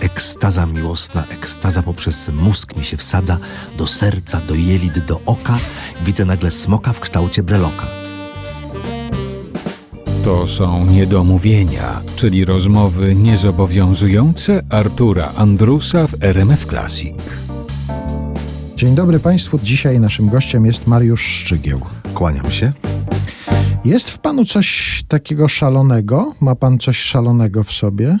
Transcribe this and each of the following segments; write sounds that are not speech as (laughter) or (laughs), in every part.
Ekstaza miłosna, ekstaza poprzez mózg mi się wsadza, do serca, do jelit, do oka. Widzę nagle smoka w kształcie breloka. To są niedomówienia, czyli rozmowy niezobowiązujące Artura Andrusa w RMF Classic. Dzień dobry Państwu. Dzisiaj naszym gościem jest Mariusz Szczygieł. Kłaniam się. Jest w Panu coś takiego szalonego? Ma Pan coś szalonego w sobie?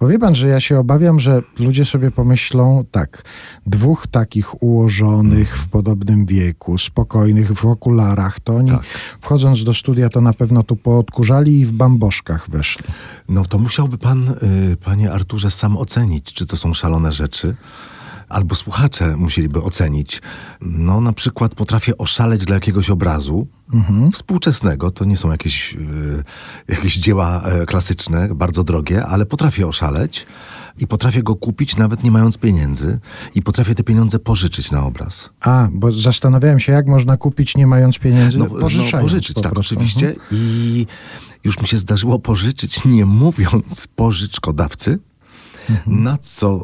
Bo wie Pan, że ja się obawiam, że ludzie sobie pomyślą tak, dwóch takich ułożonych w podobnym wieku, spokojnych, w okularach, to oni Tak. wchodząc do studia to na pewno tu poodkurzali i w bamboszkach weszli. No to musiałby pan, y, panie Arturze, sam ocenić, czy to są szalone rzeczy. Albo słuchacze musieliby ocenić. No, na przykład potrafię oszaleć dla jakiegoś obrazu współczesnego. To nie są jakieś, y, jakieś dzieła e, klasyczne, bardzo drogie, ale potrafię oszaleć i potrafię go kupić nawet nie mając pieniędzy i potrafię te pieniądze pożyczyć na obraz. A, bo zastanawiałem się, jak można kupić nie mając pieniędzy, No, pożyczając no pożyczyć, po tak, oczywiście. Mhm. I już mi się zdarzyło pożyczyć, nie mówiąc pożyczkodawcy, Mhm. na co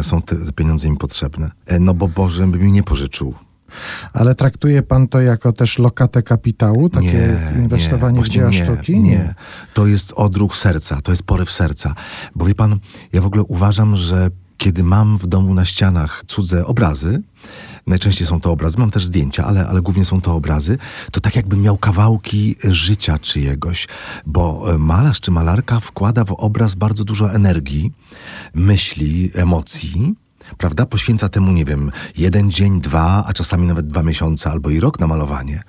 y, są te, pieniądze im potrzebne. E, No bo Boże by mi nie pożyczył. Ale traktuje pan to jako też lokatę kapitału, takie inwestowanie w właśnie dzieła nie, sztuki? Nie, to jest odruch serca, to jest poryw serca. Bo wie pan, ja w ogóle uważam, że kiedy mam w domu na ścianach cudze obrazy, najczęściej są to obrazy, mam też zdjęcia, ale, ale głównie są to obrazy, to tak jakbym miał kawałki życia czyjegoś, bo e, malarz czy malarka wkłada w obraz bardzo dużo energii, myśli, emocji, prawda? Poświęca temu, nie wiem, jeden dzień, dwa, a czasami nawet dwa miesiące albo i rok na malowanie.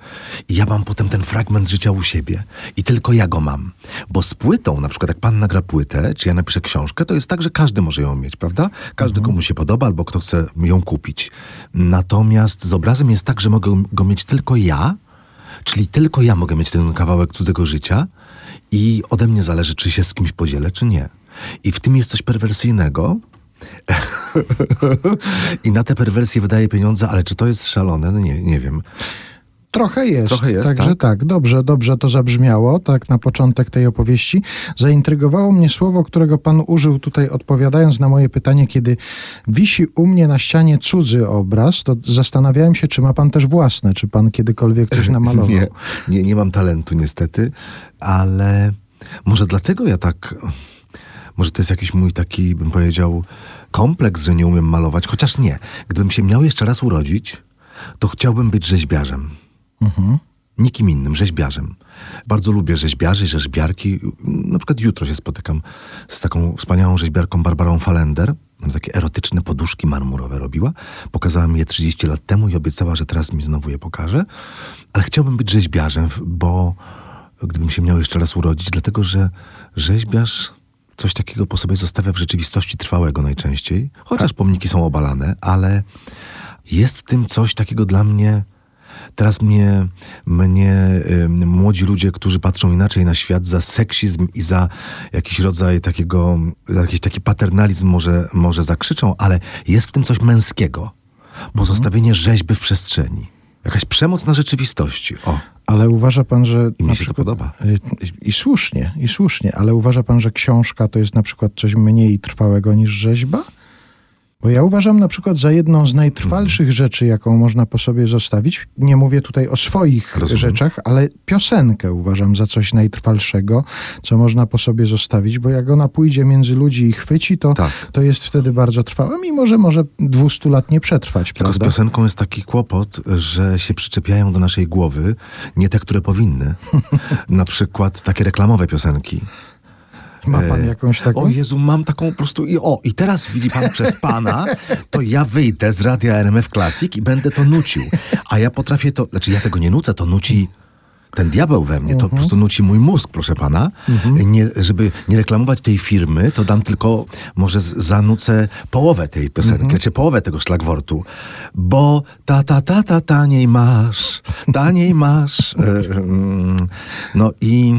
I ja mam potem ten fragment życia u siebie i tylko ja go mam. Bo z płytą, na przykład jak pan nagra płytę, czy ja napiszę książkę, to jest tak, że każdy może ją mieć, prawda? Każdy, komu się podoba albo kto chce ją kupić. Natomiast z obrazem jest tak, że mogę go mieć tylko ja, czyli tylko ja mogę mieć ten kawałek cudzego życia i ode mnie zależy, czy się z kimś podzielę, czy nie. I w tym jest coś perwersyjnego, (laughs) i na te perwersje wydaje pieniądze, ale czy to jest szalone? No nie, nie wiem. Trochę jest. Trochę jest, Także tak? tak? dobrze, dobrze to zabrzmiało, tak na początek tej opowieści. Zaintrygowało mnie słowo, którego pan użył tutaj odpowiadając na moje pytanie, kiedy wisi u mnie na ścianie cudzy obraz, to zastanawiałem się, czy ma pan też własne, czy pan kiedykolwiek coś (laughs) namalował. Nie, nie, nie mam talentu niestety, ale może dlatego ja tak... Może to jest jakiś mój taki, bym powiedział, kompleks, że nie umiem malować. Chociaż nie. Gdybym się miał jeszcze raz urodzić, to chciałbym być rzeźbiarzem. Nikim innym, rzeźbiarzem. Bardzo lubię rzeźbiarzy, rzeźbiarki. Na przykład jutro się spotykam z taką wspaniałą rzeźbiarką Barbarą Falender. Ona takie erotyczne poduszki marmurowe robiła. Pokazała mi je 30 lat temu i obiecała, że teraz mi znowu je pokaże. Ale chciałbym być rzeźbiarzem, bo gdybym się miał jeszcze raz urodzić, dlatego że rzeźbiarz coś takiego po sobie zostawia w rzeczywistości trwałego najczęściej. Chociaż pomniki są obalane, ale jest w tym coś takiego dla mnie. Teraz mnie, mnie ym, młodzi ludzie, którzy patrzą inaczej na świat, za seksizm i za jakiś rodzaj takiego, jakiś taki paternalizm może, może zakrzyczą, ale jest w tym coś męskiego. Pozostawienie rzeźby w przestrzeni. Jakaś przemoc na rzeczywistości. O, Ale uważa pan, że. I mi się to przykład- podoba. Y, I słusznie, i słusznie, ale uważa pan, że książka to jest na przykład coś mniej trwałego niż rzeźba? Bo ja uważam na przykład za jedną z najtrwalszych rzeczy, jaką można po sobie zostawić. Nie mówię tutaj o swoich Rozumiem. rzeczach, ale piosenkę uważam za coś najtrwalszego, co można po sobie zostawić, bo jak ona pójdzie między ludzi i chwyci, to, Tak. to jest wtedy bardzo trwałe, mimo że może 200 lat nie przetrwać, Tylko z prawda? piosenką jest taki kłopot, że się przyczepiają do naszej głowy nie te, które powinny. (laughs) Na przykład takie reklamowe piosenki. Ma pan jakąś taką? O Jezu, mam taką po prostu i o, i teraz widzi pan przez pana, to ja wyjdę z radia RMF Classic i będę to nucił. A ja potrafię to, znaczy ja tego nie nucę, to nuci ten diabeł we mnie, to po prostu nuci mój mózg, proszę pana. Nie, żeby nie reklamować tej firmy, to dam tylko, może zanucę połowę tej piosenki, czy połowę tego szlagwortu. Bo ta, ta, ta, ta, taniej masz, taniej masz. E, no i...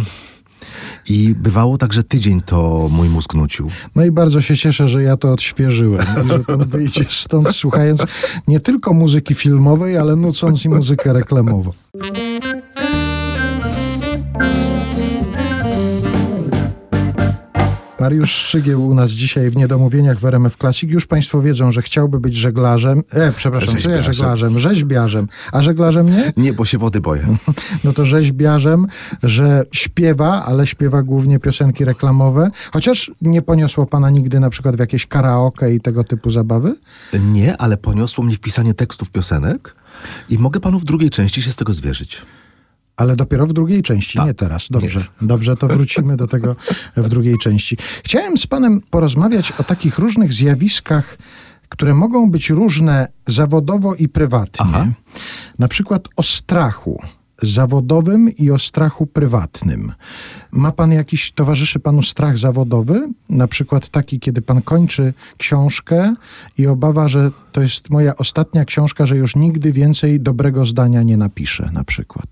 I bywało tak, że tydzień to mój mózg nucił. No i bardzo się cieszę, że ja to odświeżyłem i że pan wyjdzie stąd słuchając nie tylko muzyki filmowej, ale nucąc i muzykę reklamową. Mariusz Szczygieł u nas dzisiaj w Niedomówieniach w RMF Classic. Już Państwo wiedzą, że chciałby być żeglarzem. E, przepraszam, co ja żeglarzem? Rzeźbiarzem. A żeglarzem nie? Nie, bo się wody boję. (laughs) No to rzeźbiarzem, że śpiewa, ale śpiewa głównie piosenki reklamowe. Chociaż nie poniosło Pana nigdy na przykład w jakieś karaoke i tego typu zabawy? Nie, ale poniosło mnie wpisanie tekstów piosenek i mogę panu w drugiej części się z tego zwierzyć. Ale dopiero w drugiej części, Tak. nie teraz. Dobrze, dobrze, to wrócimy do tego w drugiej części. Chciałem z panem porozmawiać o takich różnych zjawiskach, które mogą być różne zawodowo i prywatnie. Aha. Na przykład o strachu zawodowym i o strachu prywatnym. Ma pan jakiś, towarzyszy panu strach zawodowy? Na przykład taki, kiedy pan kończy książkę i obawa, że to jest moja ostatnia książka, że już nigdy więcej dobrego zdania nie napiszę, na przykład.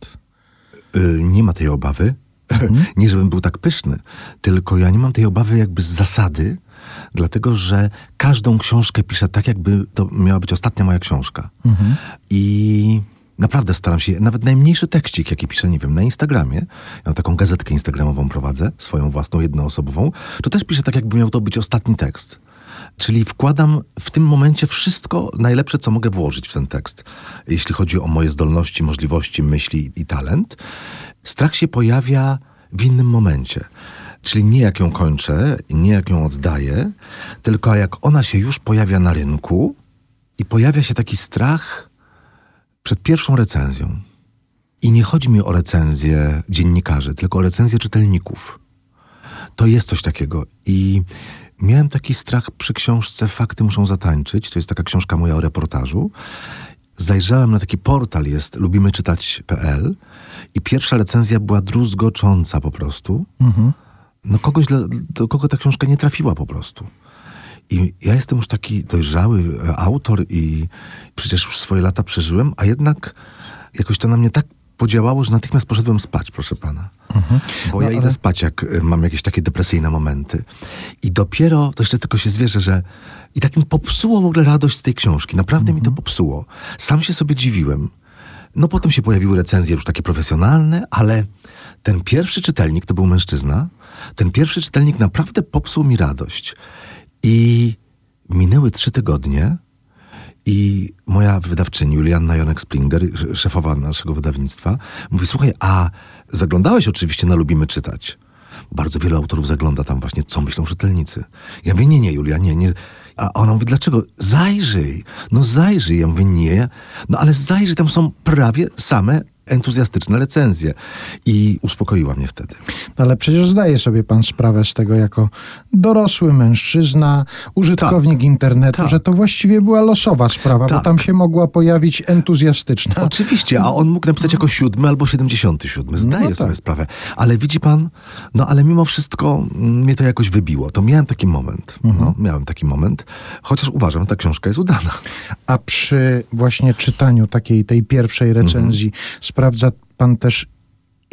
Y, nie ma tej obawy. (laughs) nie, żebym był tak pyszny, tylko ja nie mam tej obawy jakby z zasady, dlatego że każdą książkę piszę tak, jakby to miała być ostatnia moja książka. I naprawdę staram się, nawet najmniejszy tekścik, jaki piszę, nie wiem, na Instagramie, ja mam taką gazetkę instagramową prowadzę, swoją własną, jednoosobową, to też piszę tak, jakby miał to być ostatni tekst. Czyli wkładam w tym momencie wszystko najlepsze, co mogę włożyć w ten tekst, jeśli chodzi o moje zdolności, możliwości, myśli i talent. Strach się pojawia w innym momencie. Czyli nie jak ją kończę, nie jak ją oddaję, tylko jak ona się już pojawia na rynku i pojawia się taki strach przed pierwszą recenzją. I nie chodzi mi o recenzję dziennikarzy, tylko o recenzję czytelników. To jest coś takiego. I miałem taki strach przy książce Fakty muszą zatańczyć. To jest taka źródka moja o reportażu. Zajrzałem na taki portal, jest lubimyczytać.pl i pierwsza recenzja była druzgocząca po prostu. No kogoś, dla, do kogo ta książka nie trafiła po prostu. I ja jestem już taki dojrzały e, autor i przecież już swoje lata przeżyłem, a jednak jakoś to na mnie tak podziałało, że natychmiast poszedłem spać, proszę pana. Bo ja No, idę ale- spać, jak y, mam jakieś takie depresyjne momenty. I dopiero, to jeszcze tylko się zwierzę, że i tak mi popsuło w ogóle radość z tej książki. Naprawdę mi to popsuło. Sam się sobie dziwiłem. No potem się pojawiły recenzje już takie profesjonalne, ale ten pierwszy czytelnik, to był mężczyzna, ten pierwszy czytelnik naprawdę popsuł mi radość. I minęły trzy tygodnie i moja wydawczyni, Julianna Jonek-Springer, sz- szefowa naszego wydawnictwa, mówi, słuchaj, a zaglądałeś oczywiście na Lubimy Czytać. Bardzo wielu autorów zagląda tam właśnie, co myślą czytelnicy. Ja mówię, nie, nie, Julia, nie, nie. A ona mówi, dlaczego? Zajrzyj, no zajrzyj. Ja mówię, nie. No ale zajrzyj, tam są prawie same entuzjastyczne recenzje. I uspokoiła mnie wtedy. Ale przecież zdaje sobie pan sprawę z tego jako dorosły mężczyzna, użytkownik internetu, Tak. że to właściwie była losowa sprawa, bo Tak. tam się mogła pojawić entuzjastyczna. Oczywiście, a on mógł napisać jako siódmy albo siedemdziesiąty siódmy. Zdaję No tak. sobie sprawę. Ale widzi pan, no ale mimo wszystko mm, mnie to jakoś wybiło. To miałem taki moment. Mhm. No, miałem taki moment. Chociaż uważam, że ta książka jest udana. A przy właśnie czytaniu takiej tej pierwszej recenzji sprawdza pan też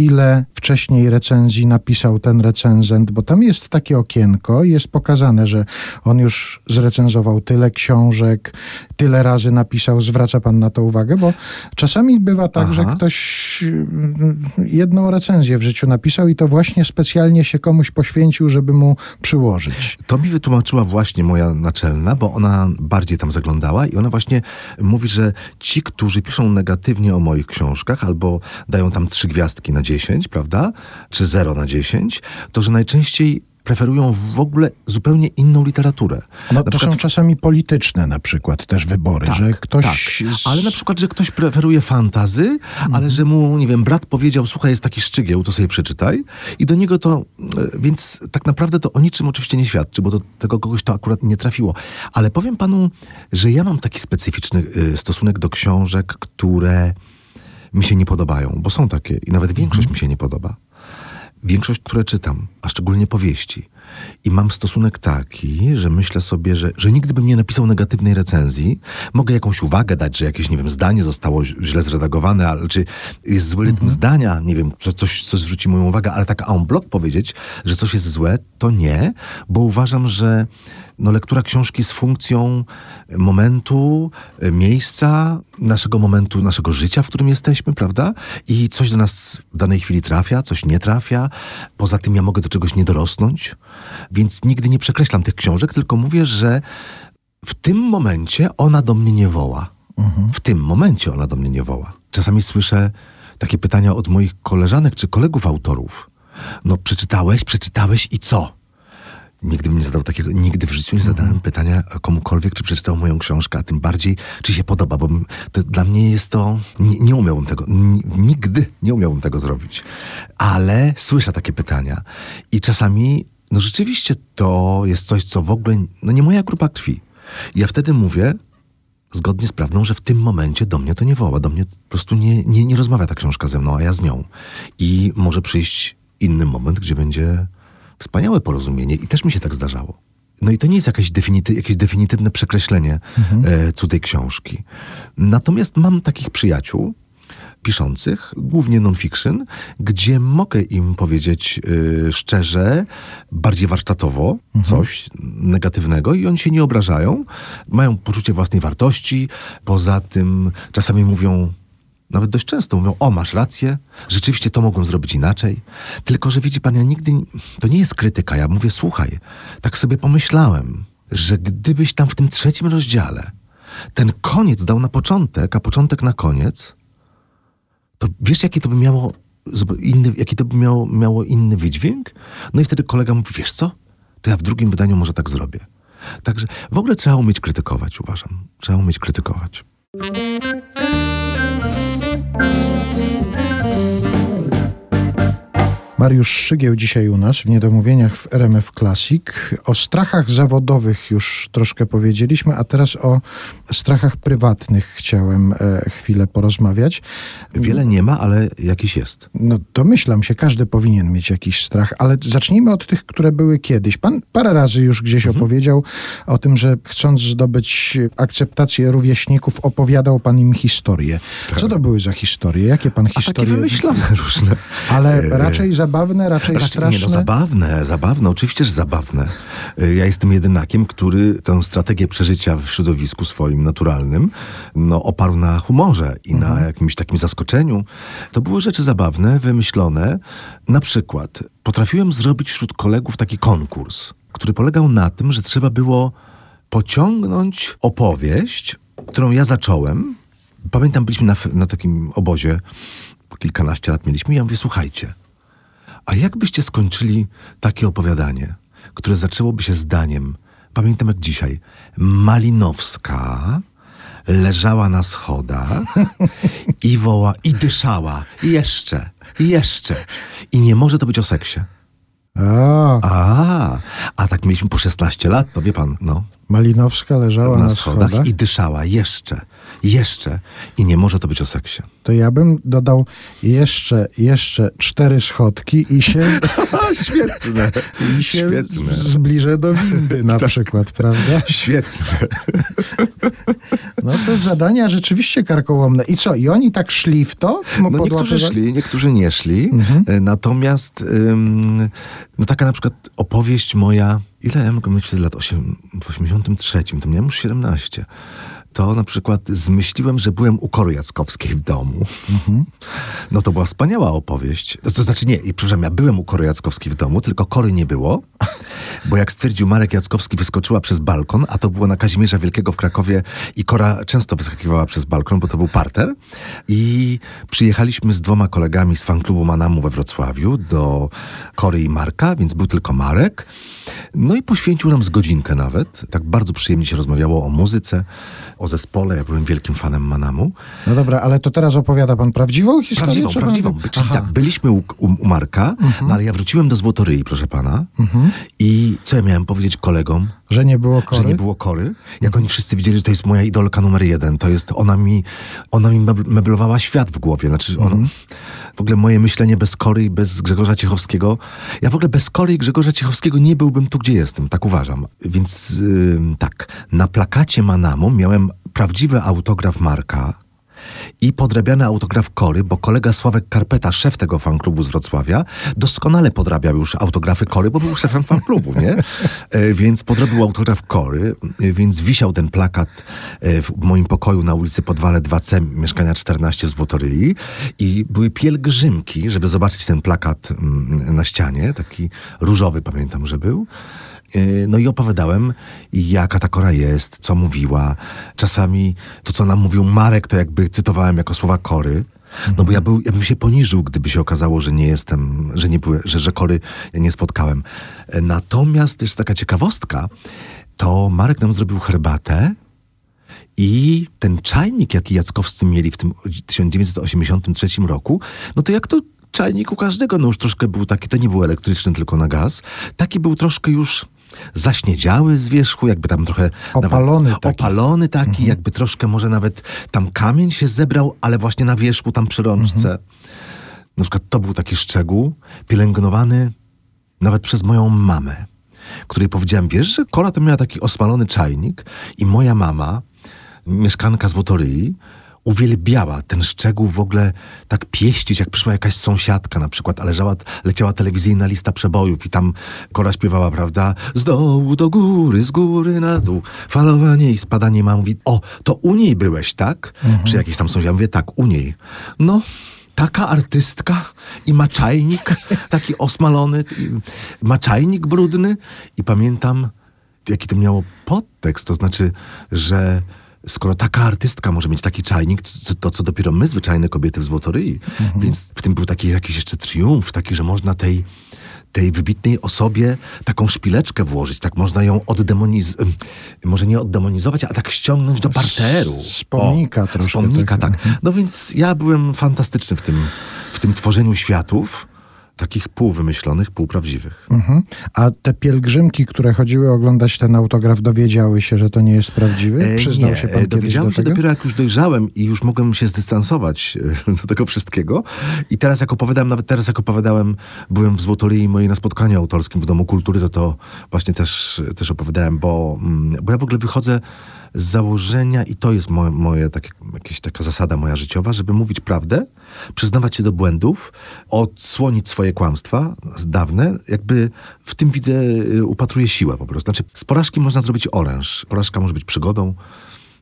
ile wcześniej recenzji napisał ten recenzent, bo tam jest takie okienko i jest pokazane, że on już zrecenzował tyle książek, tyle razy napisał, zwraca pan na to uwagę, bo czasami bywa tak, Aha. że ktoś mm, jedną recenzję w życiu napisał i to właśnie specjalnie się komuś poświęcił, żeby mu przyłożyć. To mi wytłumaczyła właśnie moja naczelna, bo ona bardziej tam zaglądała i ona właśnie mówi, że ci, którzy piszą negatywnie o moich książkach albo dają tam trzy gwiazdki na 10, prawda? Czy 0 na 10, to że najczęściej preferują w ogóle zupełnie inną literaturę. No, to przykład są czasami polityczne na przykład też wybory, że ktoś... Tak. Ale na przykład, że ktoś preferuje fantazy, ale że mu, nie wiem, brat powiedział, słuchaj, jest taki szczygieł, to sobie przeczytaj. I do niego to, e, więc tak naprawdę to o niczym oczywiście nie świadczy, bo do tego kogoś to akurat nie trafiło. Ale powiem panu, że ja mam taki specyficzny e, stosunek do książek, które mi się nie podobają, bo są takie i nawet większość mi się nie podoba. Większość, które czytam, a szczególnie powieści. I mam stosunek taki, że myślę sobie, że, że nigdy bym nie napisał negatywnej recenzji. Mogę jakąś uwagę dać, że jakieś, nie wiem, zdanie zostało źle zredagowane, ale czy jest zły rytm zdania, nie wiem, że coś, coś zwróci moją uwagę, ale tak en bloc powiedzieć, że coś jest złe, to nie, bo uważam, że no, lektura książki jest funkcją momentu, e, miejsca, naszego momentu, naszego życia, w którym jesteśmy, prawda? I coś do nas w danej chwili trafia, coś nie trafia. Poza tym ja mogę do czegoś nie dorosnąć, więc nigdy nie przekreślam tych książek, tylko mówię, że w tym momencie ona do mnie nie woła. W tym momencie ona do mnie nie woła. Czasami słyszę takie pytania od moich koleżanek czy kolegów autorów. No, przeczytałeś, przeczytałeś i co? Nigdy bym nie zadał takiego, nigdy w życiu nie zadałem pytania komukolwiek, czy przeczytał moją książkę, a tym bardziej, czy się podoba, bo to, dla mnie jest to, nie, nie umiałbym tego, nigdy nie umiałbym tego zrobić. Ale słyszę takie pytania i czasami, no rzeczywiście to jest coś, co w ogóle, no nie moja grupa krwi. I ja wtedy mówię, zgodnie z prawdą, że w tym momencie do mnie to nie woła, do mnie po prostu nie, nie, nie rozmawia ta książka ze mną, a ja z nią. I może przyjść inny moment, gdzie będzie wspaniałe porozumienie i też mi się tak zdarzało. No i to nie jest jakieś, definity, jakieś definitywne przekreślenie e, cudzej książki. Natomiast mam takich przyjaciół, piszących, głównie non-fiction, gdzie mogę im powiedzieć y, szczerze, bardziej warsztatowo coś negatywnego i oni się nie obrażają, mają poczucie własnej wartości, poza tym czasami mówią, nawet dość często mówią, o masz rację, rzeczywiście to mogłem zrobić inaczej, tylko że widzi pan, ja nigdy, to nie jest krytyka, ja mówię, słuchaj, tak sobie pomyślałem, że gdybyś tam w tym trzecim rozdziale ten koniec dał na początek, a początek na koniec, to wiesz, jaki to by miało inny, jaki to by miało, miało inny wydźwięk? No i wtedy kolega mówi, wiesz co, to ja w drugim wydaniu może tak zrobię. Także w ogóle trzeba umieć krytykować, uważam. Trzeba umieć krytykować. Bye. Mariusz Szygieł dzisiaj u nas w Niedomówieniach w RMF Classic. O strachach zawodowych już troszkę powiedzieliśmy, a teraz o strachach prywatnych chciałem e, chwilę porozmawiać. Wiele nie ma, ale jakiś jest. No domyślam się, każdy powinien mieć jakiś strach, ale zacznijmy od tych, które były kiedyś. Pan parę razy już gdzieś opowiedział o tym, że chcąc zdobyć akceptację rówieśników, opowiadał pan im historię. Co to były za historie? Jakie pan A takie historie... wymyślone (laughs) różne. Ale raczej zabawne, raczej, Raczej, straszne. nie, no zabawne, zabawne, oczywiście, że zabawne. Y, Ja jestem jedynakiem, który tę strategię przeżycia w środowisku swoim naturalnym no, oparł na humorze i na jakimś takim zaskoczeniu. To były rzeczy zabawne, wymyślone. Na przykład potrafiłem zrobić wśród kolegów taki konkurs, który polegał na tym, że trzeba było pociągnąć opowieść, którą ja zacząłem. Pamiętam, byliśmy na, na takim obozie, kilkanaście lat mieliśmy i ja mówię, słuchajcie, a jak byście skończyli takie opowiadanie, które zaczęłoby się zdaniem, pamiętam jak dzisiaj, Malinowska leżała na schodach (laughs) i woła, i dyszała, i jeszcze, i jeszcze. I nie może to być o seksie. A, A, a tak mieliśmy po 16 lat, to wie pan, no, Malinowska leżała na, na, schodach, schodach. i dyszała, jeszcze, jeszcze. I nie może to być o seksie. To ja bym dodał jeszcze, jeszcze cztery schodki i się, (laughs) Świetne, i się świetne. zbliżę do windy na (laughs) przykład, prawda? Świetne. (laughs) No to zadania rzeczywiście karkołomne. I co, i oni tak szli w to? No niektórzy szli, niektórzy nie szli. E, Natomiast ym, no taka na przykład opowieść moja, ile ja mogę mieć wtedy lat? Osiem, w 83, to miałem już 17. To na przykład zmyśliłem, że byłem u Kory Jackowskiej w domu. No to była wspaniała opowieść. To, to znaczy nie, i przepraszam, ja byłem u Kory Jackowskiej w domu, tylko Kory nie było, (laughs) bo jak stwierdził Marek Jackowski, wyskoczyła przez balkon, a to było na Kazimierza Wielkiego w Krakowie i Kora często wyskakiwała przez balkon, bo to był parter. I przyjechaliśmy z dwoma kolegami z fanklubu Manamu we Wrocławiu do Kory i Marka, więc był tylko Marek. No i poświęcił nam z godzinkę nawet. Tak bardzo przyjemnie się rozmawiało o muzyce, o zespole. Ja byłem wielkim fanem Manamu. No dobra, ale to teraz opowiada pan prawdziwą historię? Prawdziwą, czy pan- prawdziwą. Czyli Aha. tak, byliśmy u, u, Marka, no ale ja wróciłem do Złotoryi, proszę pana. I co ja miałem powiedzieć kolegom? Że nie było kory? Że nie było kory. Jak oni wszyscy widzieli, że to jest moja idolka numer jeden. To jest, ona mi, ona mi mebl- meblowała świat w głowie. Znaczy, ona, w ogóle moje myślenie bez kory i bez Grzegorza Ciechowskiego. Ja w ogóle bez kory i Grzegorza Ciechowskiego nie byłbym tu, gdzie jestem. Tak uważam. Więc ym, tak, na plakacie Manamu miałem prawdziwy autograf Marka i podrabiany autograf Kory, bo kolega Sławek Karpeta, szef tego fanklubu z Wrocławia, doskonale podrabiał już autografy Kory, bo był szefem fanklubu, nie? E, więc podrobił autograf Kory, e, więc wisiał ten plakat e, w moim pokoju na ulicy Podwale 2C, mieszkania 14 w Złotoryi i były pielgrzymki, żeby zobaczyć ten plakat mm, na ścianie, taki różowy pamiętam, że był. E, No i opowiadałem, jaka ta Kora jest, co mówiła. Czasami to, co nam mówił Marek, to jakby cytowałem jako słowa Kory. No bo ja, był, ja bym się poniżył, gdyby się okazało, że nie jestem, że nie że, że Kory nie spotkałem. Natomiast jeszcze taka ciekawostka, to Marek nam zrobił herbatę i ten czajnik, jaki Jackowscy mieli w tym 1983 roku, no to jak to czajnik u każdego, no już troszkę był taki, to nie był elektryczny, tylko na gaz, taki był troszkę już zaśniedziały z wierzchu, jakby tam trochę... Opalony nawet, taki. Opalony taki, jakby troszkę może nawet tam kamień się zebrał, ale właśnie na wierzchu, tam przy rączce. Na przykład to był taki szczegół, pielęgnowany nawet przez moją mamę, której powiedziałem, wiesz, że Kola to miała taki osmalony czajnik i moja mama, mieszkanka z Wotoryi, uwielbiała ten szczegół w ogóle tak pieścić, jak przyszła jakaś sąsiadka na przykład, a leżała, leciała telewizyjna lista przebojów i tam Kora śpiewała, prawda, z dołu do góry, z góry na dół, falowanie i spadanie ma, mówi, o, to u niej byłeś, tak? Przy jakiejś tam sąsiadzie, mówię, tak, u niej. No, taka artystka i ma czajnik (laughs) taki osmalony, i ma czajnik brudny i pamiętam, jaki to miało podtekst, to znaczy, że skoro taka artystka może mieć taki czajnik, to, to co dopiero my, zwyczajne kobiety w Złotoryi. Więc w tym był taki jakiś jeszcze triumf, taki, że można tej, tej wybitnej osobie taką szpileczkę włożyć, tak można ją oddemonizować, może nie oddemonizować, a tak ściągnąć do parteru. z pomnika troszkę, Z pomnika, tak. tak. No więc ja byłem fantastyczny w tym, w tym tworzeniu światów, takich półwymyślonych, półprawdziwych. Mhm. A te pielgrzymki, które chodziły oglądać ten autograf, dowiedziały się, że to nie jest prawdziwy? E, Przyznał nie, się pan e, dowiedziałem do się dopiero jak już dojrzałem i już mogłem się zdystansować e, (laughs) do tego wszystkiego. I teraz jak opowiadałem, nawet teraz jak opowiadałem, byłem w Złotoryi mojej na spotkaniu autorskim w Domu Kultury, to to właśnie też, też opowiadałem, bo, mm, bo ja w ogóle wychodzę z założenia i to jest moje, moje takie, jakaś taka zasada moja życiowa, żeby mówić prawdę, przyznawać się do błędów, odsłonić swoje kłamstwa dawne, jakby w tym widzę, y, upatruję siłę po prostu. Znaczy z porażki można zrobić oręż. Porażka może być przygodą,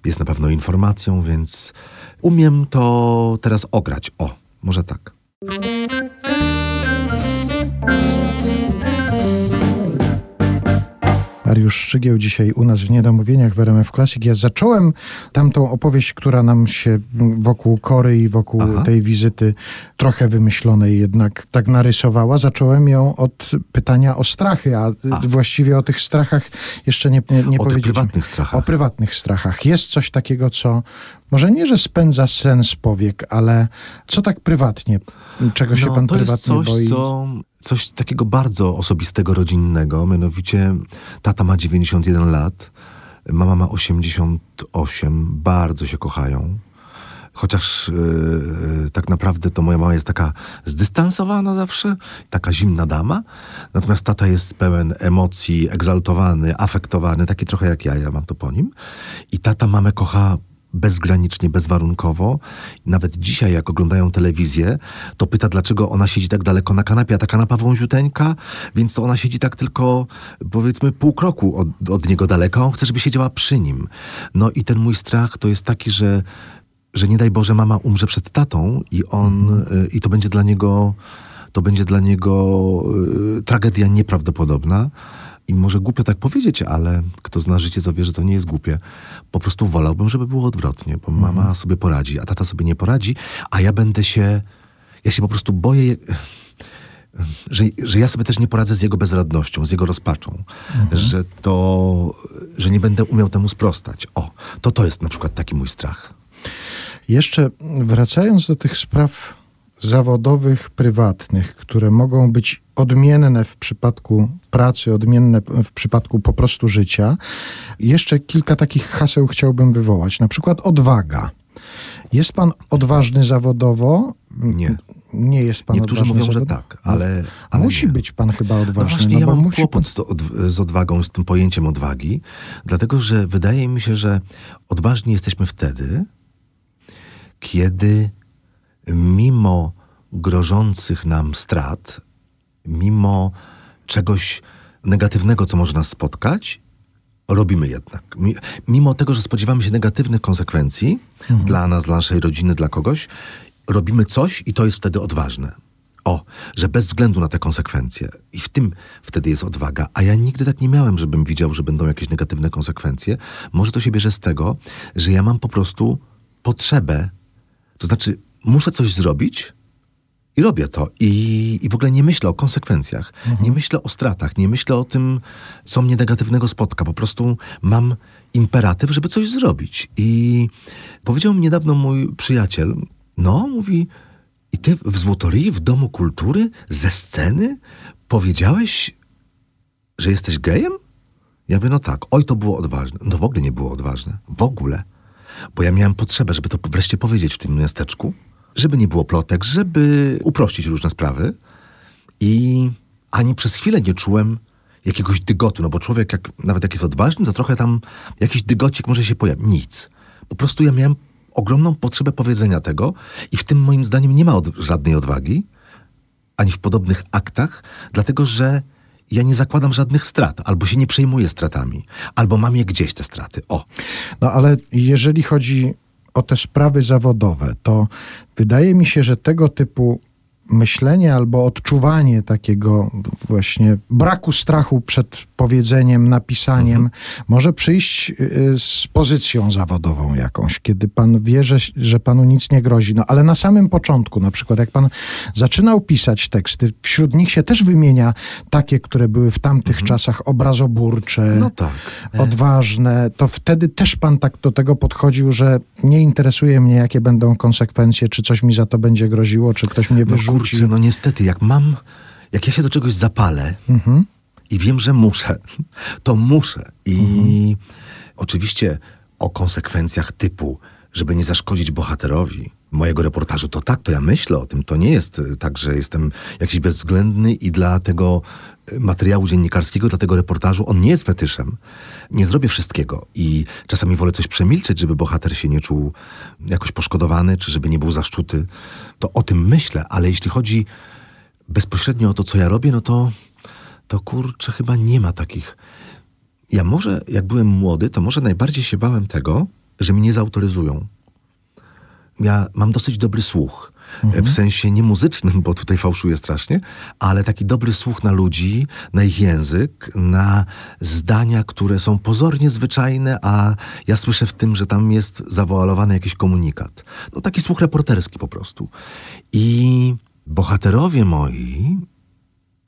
jest na pewno informacją, więc umiem to teraz ograć. O, może tak. Mariusz Szczygieł dzisiaj u nas w Niedomówieniach w RMF Classic. Ja zacząłem tamtą opowieść, która nam się wokół Kory i wokół Aha. tej wizyty trochę wymyślonej jednak tak narysowała. Zacząłem ją od pytania o strachy, a, A. właściwie o tych strachach jeszcze nie, nie, nie O powiedzieliśmy. prywatnych strachach. O prywatnych strachach. Jest coś takiego, co może nie, że spędza sen z powiek, ale co tak prywatnie? Czego się pan No, to jest prywatnie coś, boi? Co, coś takiego bardzo osobistego, rodzinnego. Mianowicie tata ma 91 lat, mama ma 88, bardzo się kochają. Chociaż yy, tak naprawdę to moja mama jest taka zdystansowana zawsze, taka zimna dama. Natomiast tata jest pełen emocji, egzaltowany, afektowany, taki trochę jak ja, ja mam to po nim. I tata mamę kocha bezgranicznie, bezwarunkowo. Nawet dzisiaj, jak oglądają telewizję, to pyta, dlaczego ona siedzi tak daleko na kanapie, a ta kanapa wąziuteńka, więc ona siedzi tak tylko, powiedzmy, pół kroku od, od niego daleko, on chce, żeby siedziała przy nim. No i ten mój strach to jest taki, że, że nie daj Boże, mama umrze przed tatą i on, y, i to będzie dla niego, to będzie dla niego y, tragedia nieprawdopodobna. I może głupio tak powiedzieć, ale kto zna życie, to wie, że to nie jest głupie. Po prostu wolałbym, żeby było odwrotnie, bo mama sobie poradzi, a tata sobie nie poradzi, a ja będę się. Ja się po prostu boję, że, że ja sobie też nie poradzę z jego bezradnością, z jego rozpaczą, że to, że nie będę umiał temu sprostać. O, to to jest na przykład taki mój strach. Jeszcze wracając do tych spraw zawodowych, prywatnych, które mogą być odmienne w przypadku pracy, odmienne w przypadku po prostu życia, jeszcze kilka takich haseł chciałbym wywołać. Na przykład odwaga. Jest pan odważny zawodowo? Nie. Nie jest pan Niektórzy odważny mówią, że zawodowo? tak, ale. ale Musi nie. być pan chyba No odważny. właśnie, no ja mam kłopot pan... z, od, z odwagą, z tym pojęciem odwagi, dlatego że wydaje mi się, że odważni jesteśmy wtedy, kiedy mimo grożących nam strat, mimo czegoś negatywnego, co może nas spotkać, robimy jednak. Mi- Mimo tego, że spodziewamy się negatywnych konsekwencji dla nas, dla naszej rodziny, dla kogoś, robimy coś i to jest wtedy odważne. O, że bez względu na te konsekwencje. I w tym wtedy jest odwaga. A ja nigdy tak nie miałem, żebym widział, że będą jakieś negatywne konsekwencje. Może to się bierze z tego, że ja mam po prostu potrzebę, to znaczy muszę coś zrobić, i robię to. I, I w ogóle nie myślę o konsekwencjach. Nie myślę o stratach. Nie myślę o tym, co mnie negatywnego spotka. Po prostu mam imperatyw, żeby coś zrobić. I powiedział mi niedawno mój przyjaciel, no, mówi, i ty w Złotoryi, w Domu Kultury, ze sceny powiedziałeś, że jesteś gejem? Ja mówię, no tak. Oj, to było odważne. No w ogóle nie było odważne. W ogóle. Bo ja miałem potrzebę, żeby to wreszcie powiedzieć w tym miasteczku, żeby nie było plotek, żeby uprościć różne sprawy. I ani przez chwilę nie czułem jakiegoś dygotu, no bo człowiek, jak, nawet jak jest odważny, to trochę tam jakiś dygocik może się pojawić. Nic. Po prostu ja miałem ogromną potrzebę powiedzenia tego i w tym moim zdaniem nie ma od, żadnej odwagi, ani w podobnych aktach, dlatego że ja nie zakładam żadnych strat, albo się nie przejmuję stratami, albo mam je gdzieś te straty. O, No ale jeżeli chodzi o te sprawy zawodowe, to wydaje mi się, że tego typu myślenie albo odczuwanie takiego właśnie braku strachu przed powiedzeniem, napisaniem może przyjść y, z pozycją zawodową jakąś, kiedy pan wie, że, że panu nic nie grozi. No ale na samym początku, na przykład jak pan zaczynał pisać teksty, wśród nich się też wymienia takie, które były w tamtych czasach obrazoburcze, no tak. odważne, to wtedy też pan tak do tego podchodził, że nie interesuje mnie, jakie będą konsekwencje, czy coś mi za to będzie groziło, czy ktoś mnie No wyrzuci. Kurczę, no niestety, jak mam, jak ja się do czegoś zapalę i wiem, że muszę, (laughs) to muszę. I oczywiście o konsekwencjach typu, żeby nie zaszkodzić bohaterowi mojego reportażu, to tak, to ja myślę o tym. To nie jest y, tak, że jestem jakiś bezwzględny i dla tego y, materiału dziennikarskiego, dla tego reportażu, on nie jest fetyszem. Nie zrobię wszystkiego i czasami wolę coś przemilczeć, żeby bohater się nie czuł jakoś poszkodowany, czy żeby nie był zaszczuty. To o tym myślę, ale jeśli chodzi bezpośrednio o to, co ja robię, no to, to kurczę, chyba nie ma takich. Ja może, jak byłem młody, to może najbardziej się bałem tego, że mnie nie zautoryzują. Ja mam dosyć dobry słuch. e, W sensie nie muzycznym, bo tutaj fałszuję strasznie, ale taki dobry słuch na ludzi, na ich język, na zdania, które są pozornie zwyczajne, a ja słyszę w tym, że tam jest zawoalowany jakiś komunikat. No taki słuch reporterski po prostu. I bohaterowie moi,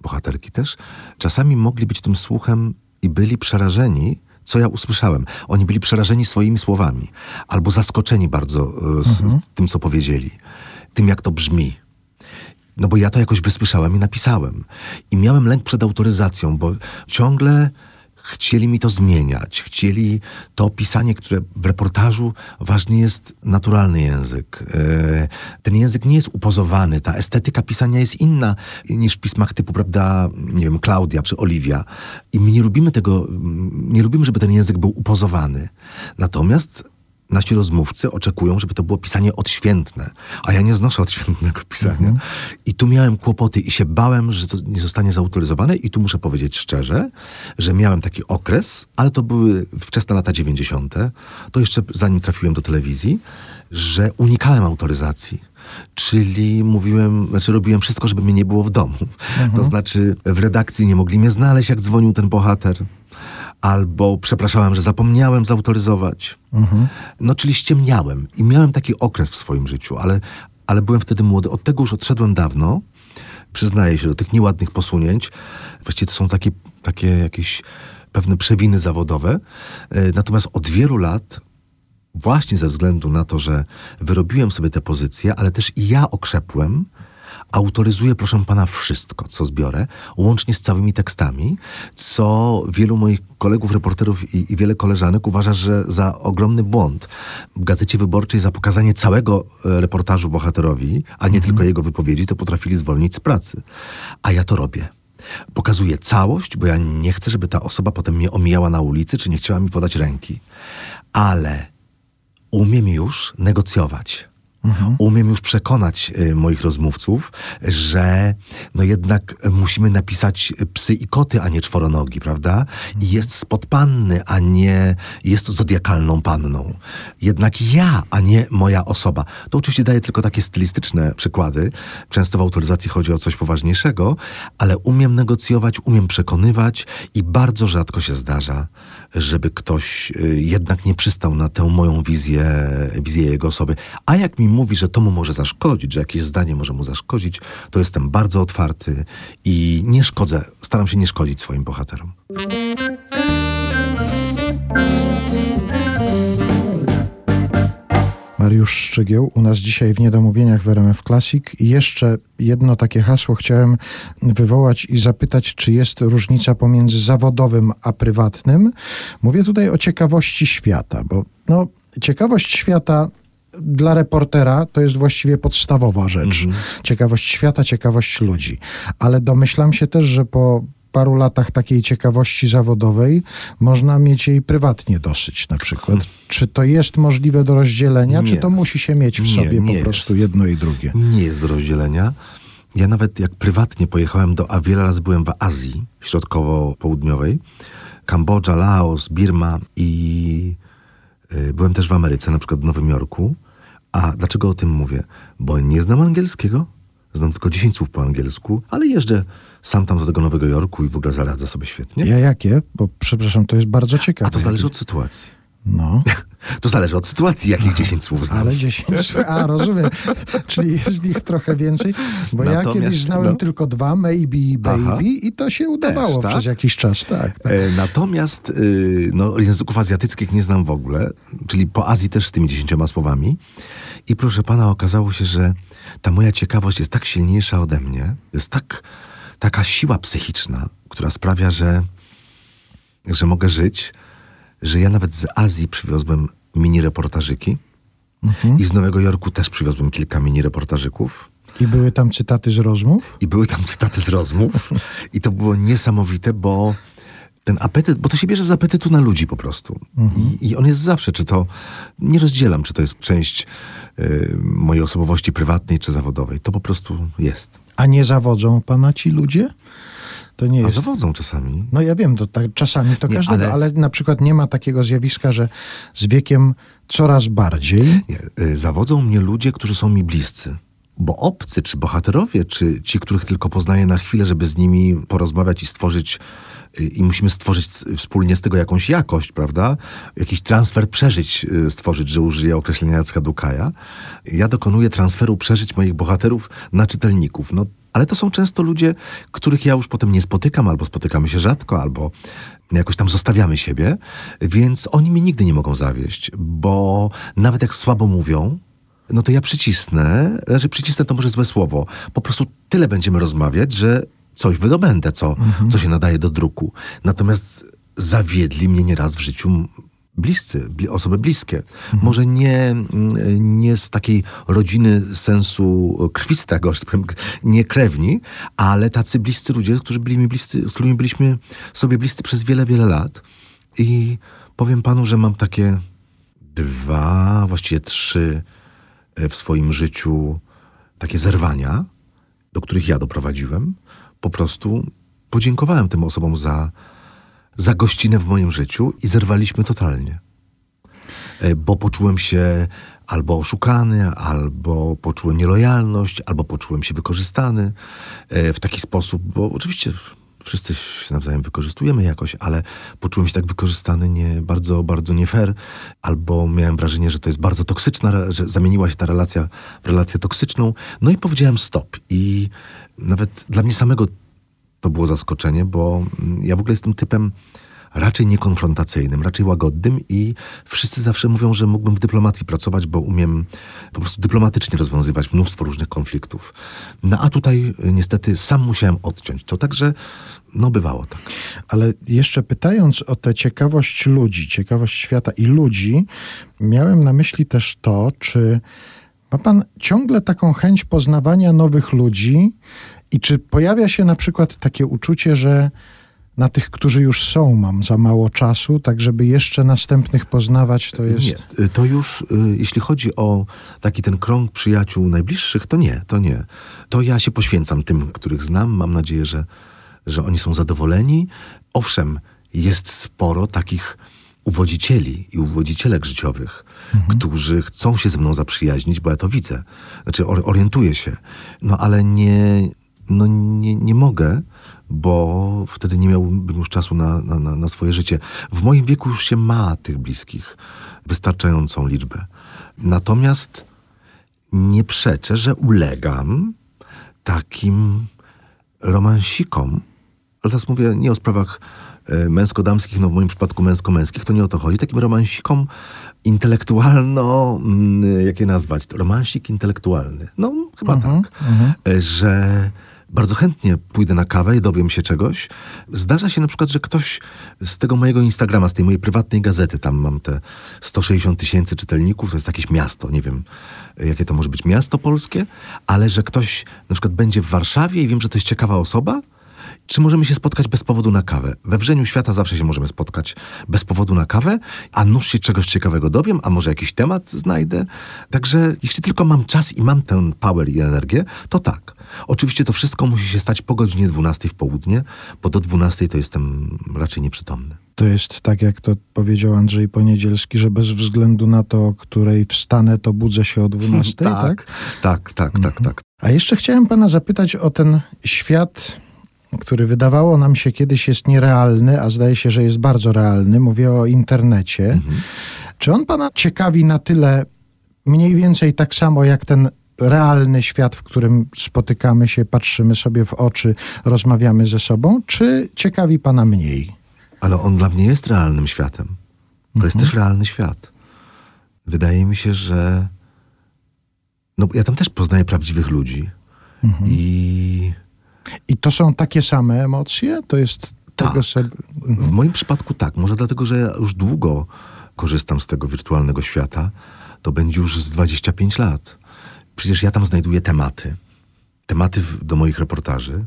bohaterki też, czasami mogli być tym słuchem i byli przerażeni, co ja usłyszałem. Oni byli przerażeni swoimi słowami, albo zaskoczeni bardzo e, z, z tym, co powiedzieli, tym, jak to brzmi. No bo ja to jakoś wysłyszałem i napisałem. I miałem lęk przed autoryzacją, bo ciągle chcieli mi to zmieniać. Chcieli to pisanie, które w reportażu ważny jest naturalny język. E, Ten język nie jest upozowany. Ta estetyka pisania jest inna niż w pismach typu, prawda, nie wiem, Klaudia czy Oliwia. I my nie lubimy tego, nie lubimy, żeby ten język był upozowany. Natomiast nasi rozmówcy oczekują, żeby to było pisanie odświętne, a ja nie znoszę odświętnego (laughs) pisania. I tu miałem kłopoty i się bałem, że to nie zostanie zautoryzowane i tu muszę powiedzieć szczerze, że miałem taki okres, ale to były wczesne lata 90., to jeszcze zanim trafiłem do telewizji, że unikałem autoryzacji. Czyli mówiłem, znaczy robiłem wszystko, żeby mnie nie było w domu. (laughs) To znaczy w redakcji nie mogli mnie znaleźć, jak dzwonił ten bohater albo przepraszałem, że zapomniałem zautoryzować. No, czyli ściemniałem i miałem taki okres w swoim życiu, ale, ale byłem wtedy młody. Od tego już odszedłem dawno. Przyznaję się do tych nieładnych posunięć. Właściwie to są takie, takie jakieś pewne przewiny zawodowe. E, Natomiast od wielu lat właśnie ze względu na to, że wyrobiłem sobie tę pozycję, ale też i ja okrzepłem, autoryzuję, proszę pana, wszystko, co zbiorę, łącznie z całymi tekstami, co wielu moich kolegów, reporterów i, i wiele koleżanek uważa, że za ogromny błąd. W Gazecie Wyborczej za pokazanie całego e, reportażu bohaterowi, a nie tylko jego wypowiedzi, to potrafili zwolnić z pracy. A ja to robię. Pokazuję całość, bo ja nie chcę, żeby ta osoba potem mnie omijała na ulicy, czy nie chciała mi podać ręki. Ale umiem już negocjować. Umiem już przekonać y, moich rozmówców, że no jednak musimy napisać psy i koty, a nie czworonogi, prawda? I jest spod panny, a nie jest zodiakalną panną. Jednak ja, a nie moja osoba. To oczywiście daje tylko takie stylistyczne przykłady. Często w autoryzacji chodzi o coś poważniejszego, ale umiem negocjować, umiem przekonywać i bardzo rzadko się zdarza, żeby ktoś y, jednak nie przystał na tę moją wizję, wizję jego osoby. A jak mi mówi, że to mu może zaszkodzić, że jakieś zdanie może mu zaszkodzić, to jestem bardzo otwarty i nie szkodzę, staram się nie szkodzić swoim bohaterom. Mariusz Szczygieł, u nas dzisiaj w Niedomówieniach w RMF Classic. I jeszcze jedno takie hasło chciałem wywołać i zapytać, czy jest różnica pomiędzy zawodowym a prywatnym. Mówię tutaj o ciekawości świata, bo no, ciekawość świata dla reportera to jest właściwie podstawowa rzecz. Ciekawość świata, ciekawość ludzi. Ale domyślam się też, że po paru latach takiej ciekawości zawodowej można mieć jej prywatnie dosyć na przykład. Czy to jest możliwe do rozdzielenia, czy Nie. to musi się mieć w Nie, sobie nie po prostu jest. jedno i drugie? Nie jest do rozdzielenia. Ja nawet jak prywatnie pojechałem do, a wiele razy byłem w Azji Środkowo-Południowej, Kambodża, Laos, Birma i y, byłem też w Ameryce, na przykład w Nowym Jorku. A dlaczego o tym mówię? Bo nie znam angielskiego, znam tylko 10 słów po angielsku, ale jeżdżę sam tam do tego Nowego Jorku i w ogóle zaradzę sobie świetnie. Ja jakie? Bo przepraszam, to jest bardzo ciekawe. A to zależy od sytuacji. No, (laughs) To zależy od sytuacji, jakich 10 słów znam. ale 10. A, rozumiem. (laughs) Czyli jest ich trochę więcej. Bo ja Natomiast, kiedyś znałem no. tylko dwa, maybe i baby, Aha. i to się udawało tak? przez jakiś czas, tak. tak. E, Natomiast y, no, języków azjatyckich nie znam w ogóle, czyli po Azji też z tymi dziesięcioma słowami. I proszę pana, okazało się, że ta moja ciekawość jest tak silniejsza ode mnie, jest tak, taka siła psychiczna, która sprawia, że, że mogę żyć, że ja nawet z Azji przywiozłem mini reportażyki i z Nowego Jorku też przywiozłem kilka mini reportażyków. I były tam cytaty z rozmów? I były tam cytaty z rozmów. I to było niesamowite, bo ten apetyt, bo to się bierze z apetytu na ludzi po prostu. I, I on jest zawsze, czy to, nie rozdzielam, czy to jest część y, mojej osobowości prywatnej, czy zawodowej. To po prostu jest. A nie zawodzą pana ci ludzie? To nie A jest... zawodzą czasami. No ja wiem, to tak, czasami to Nie, każdego, ale... ale- na przykład nie ma takiego zjawiska, że z wiekiem coraz bardziej Nie, y, zawodzą mnie ludzie, którzy są mi bliscy. Bo obcy, czy bohaterowie, czy ci, których tylko poznaję na chwilę, żeby z nimi porozmawiać i stworzyć, y, i musimy stworzyć wspólnie z tego jakąś jakość, prawda? Jakiś transfer przeżyć y, stworzyć, że użyję określenia Jacka Dukaja. Ja dokonuję transferu przeżyć moich bohaterów na czytelników. No, ale to są często ludzie, których ja już potem nie spotykam, albo spotykamy się rzadko, albo jakoś tam zostawiamy siebie, więc oni mnie nigdy nie mogą zawieść, bo nawet jak słabo mówią, no to ja przycisnę, znaczy przycisnę to może złe słowo, po prostu tyle będziemy rozmawiać, że coś wydobędę, co, co się nadaje do druku. Natomiast zawiedli mnie nieraz w życiu bliscy, bli, osoby bliskie. Może nie, nie z takiej rodziny sensu krwistego, tak nie krewni, ale tacy bliscy ludzie, którzy byli mi bliscy, z którymi byliśmy sobie bliscy przez wiele, wiele lat. I powiem panu, że mam takie dwa, właściwie trzy w swoim życiu takie zerwania, do których ja doprowadziłem. Po prostu podziękowałem tym osobom za, za gościnę w moim życiu i zerwaliśmy totalnie. E, Bo poczułem się albo oszukany, albo poczułem nielojalność, albo poczułem się wykorzystany e, w taki sposób, bo oczywiście wszyscy się nawzajem wykorzystujemy jakoś, ale poczułem się tak wykorzystany nie, bardzo, bardzo nie fair, albo miałem wrażenie, że to jest bardzo toksyczna, że zamieniła się ta relacja w relację toksyczną. No i powiedziałem stop. I nawet dla mnie samego to było zaskoczenie, bo ja w ogóle jestem typem raczej niekonfrontacyjnym, raczej łagodnym i wszyscy zawsze mówią, że mógłbym w dyplomacji pracować, bo umiem po prostu dyplomatycznie rozwiązywać mnóstwo różnych konfliktów. No a tutaj y, niestety sam musiałem odciąć. To także, no bywało tak. Ale jeszcze pytając o tę ciekawość ludzi, ciekawość świata i ludzi, miałem na myśli też to, czy ma pan ciągle taką chęć poznawania nowych ludzi i czy pojawia się na przykład takie uczucie, że na tych, którzy już są, mam za mało czasu, tak żeby jeszcze następnych poznawać, to jest... Nie, y, to już, y, jeśli chodzi o taki ten krąg przyjaciół najbliższych, to nie, to nie. To ja się poświęcam tym, których znam. Mam nadzieję, że, że oni są zadowoleni. Owszem, jest sporo takich uwodzicieli i uwodzicielek życiowych, mhm. którzy chcą się ze mną zaprzyjaźnić, bo ja to widzę. Znaczy, orientuję się. No ale nie, no nie, nie mogę, bo wtedy nie miałbym już czasu na, na, na swoje życie. W moim wieku już się ma tych bliskich wystarczającą liczbę. Natomiast nie przeczę, że ulegam takim romansikom. Ale teraz mówię nie o sprawach e, męsko-damskich, no w moim przypadku męsko-męskich, to nie o to chodzi. Takim romansikom intelektualno, mm, jak je nazwać? Romansik intelektualny. No, chyba uh -huh, tak. Uh -huh. Że bardzo chętnie pójdę na kawę i dowiem się czegoś. Zdarza się na przykład, że ktoś z tego mojego Instagrama, z tej mojej prywatnej gazety, tam mam te 160 tysięcy czytelników, to jest jakieś miasto, nie wiem, jakie to może być miasto polskie, ale że ktoś na przykład będzie w Warszawie i wiem, że to jest ciekawa osoba, czy możemy się spotkać bez powodu na kawę? We wrzeniu świata zawsze się możemy spotkać bez powodu na kawę, a nuż się czegoś ciekawego dowiem, a może jakiś temat znajdę. Także jeśli tylko mam czas i mam ten power i energię, to tak. Oczywiście to wszystko musi się stać po godzinie 12 w południe, bo do 12 to jestem raczej nieprzytomny. To jest tak, jak to powiedział Andrzej Poniedzielski, że bez względu na to, o której wstanę, to budzę się o 12, (laughs) tak? Tak, tak, tak, tak, tak. A jeszcze chciałem pana zapytać o ten świat który wydawało nam się kiedyś jest nierealny, a zdaje się, że jest bardzo realny. Mówię o internecie. Mhm. Czy on pana ciekawi na tyle mniej więcej tak samo jak ten realny świat, w którym spotykamy się, patrzymy sobie w oczy, rozmawiamy ze sobą, czy ciekawi pana mniej? Ale on dla mnie jest realnym światem. To mhm. jest też realny świat. Wydaje mi się, że. No, ja tam też poznaję prawdziwych ludzi. Mhm. I i to są takie same emocje? To jest tak. tego sobie... W moim przypadku tak. Może dlatego, że ja już długo korzystam z tego wirtualnego świata. To będzie już z 25 lat. Przecież ja tam znajduję tematy. Tematy do moich reportaży.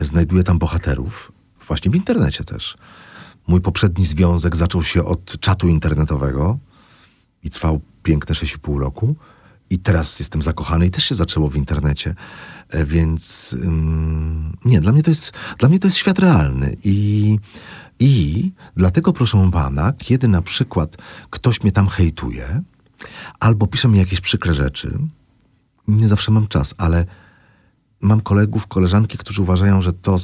Znajduję tam bohaterów. Właśnie w internecie też. Mój poprzedni związek zaczął się od czatu internetowego i trwał piękne 6,5 roku. I teraz jestem zakochany i też się zaczęło w internecie. E, więc nie, dla mnie to jest, dla mnie to jest świat realny i, i dlatego proszę pana, kiedy na przykład ktoś mnie tam hejtuje albo pisze mi jakieś przykre rzeczy, nie zawsze mam czas, ale mam kolegów, koleżanki, którzy uważają, że to,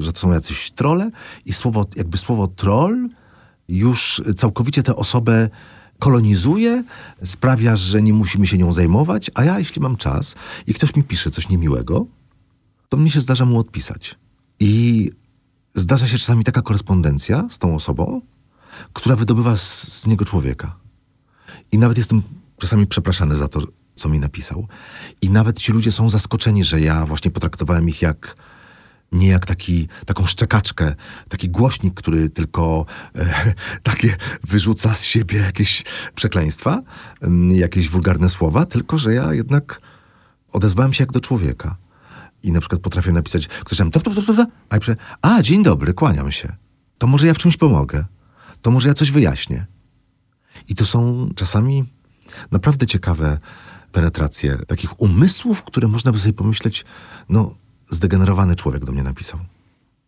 że to są jacyś trole i słowo, jakby słowo troll już całkowicie tę osobę kolonizuje, sprawia, że nie musimy się nią zajmować, a ja, jeśli mam czas i ktoś mi pisze coś niemiłego, to mnie się zdarza mu odpisać. I zdarza się czasami taka korespondencja z tą osobą, która wydobywa z, z niego człowieka. I nawet jestem czasami przepraszany za to, co mi napisał. I nawet ci ludzie są zaskoczeni, że ja właśnie potraktowałem ich jak nie jak taki, taką szczekaczkę, taki głośnik, który tylko e, (laughs) takie wyrzuca z siebie jakieś przekleństwa, jakieś wulgarne słowa, tylko że ja jednak odezwałem się jak do człowieka. I na przykład potrafię napisać, ktoś tam, a, ja a dzień dobry, kłaniam się. To może ja w czymś pomogę. To może ja coś wyjaśnię. I to są czasami naprawdę ciekawe penetracje takich umysłów, które można by sobie pomyśleć, no zdegenerowany człowiek do mnie napisał.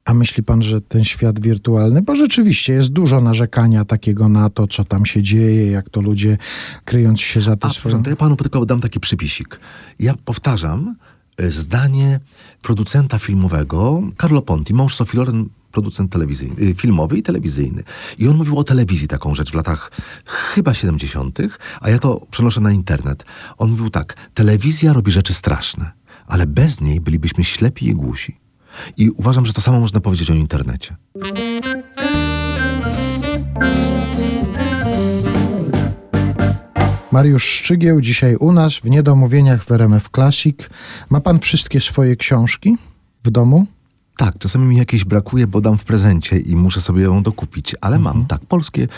A myśli pan, że ten świat wirtualny, bo rzeczywiście jest dużo narzekania takiego na to, co tam się dzieje, jak to ludzie kryjąc się za to A, swoją... to ja panu tylko dam taki przypisik. Ja powtarzam e, zdanie producenta filmowego Carlo Ponti, mąż Sophie Loren, producent telewizyjny, y, filmowy i telewizyjny. I on mówił o telewizji taką rzecz w latach chyba 70., a ja to przenoszę na internet. On mówił tak, telewizja robi rzeczy straszne ale bez niej bylibyśmy ślepi i głusi. I uważam, że to samo można powiedzieć o internecie. Mariusz Szczygieł dzisiaj u nas w Niedomówieniach w RMF Classic. Ma pan wszystkie swoje książki w domu? Tak, czasami mi jakieś brakuje, bo dam w prezencie i muszę sobie ją dokupić, ale mam, tak, polskie e,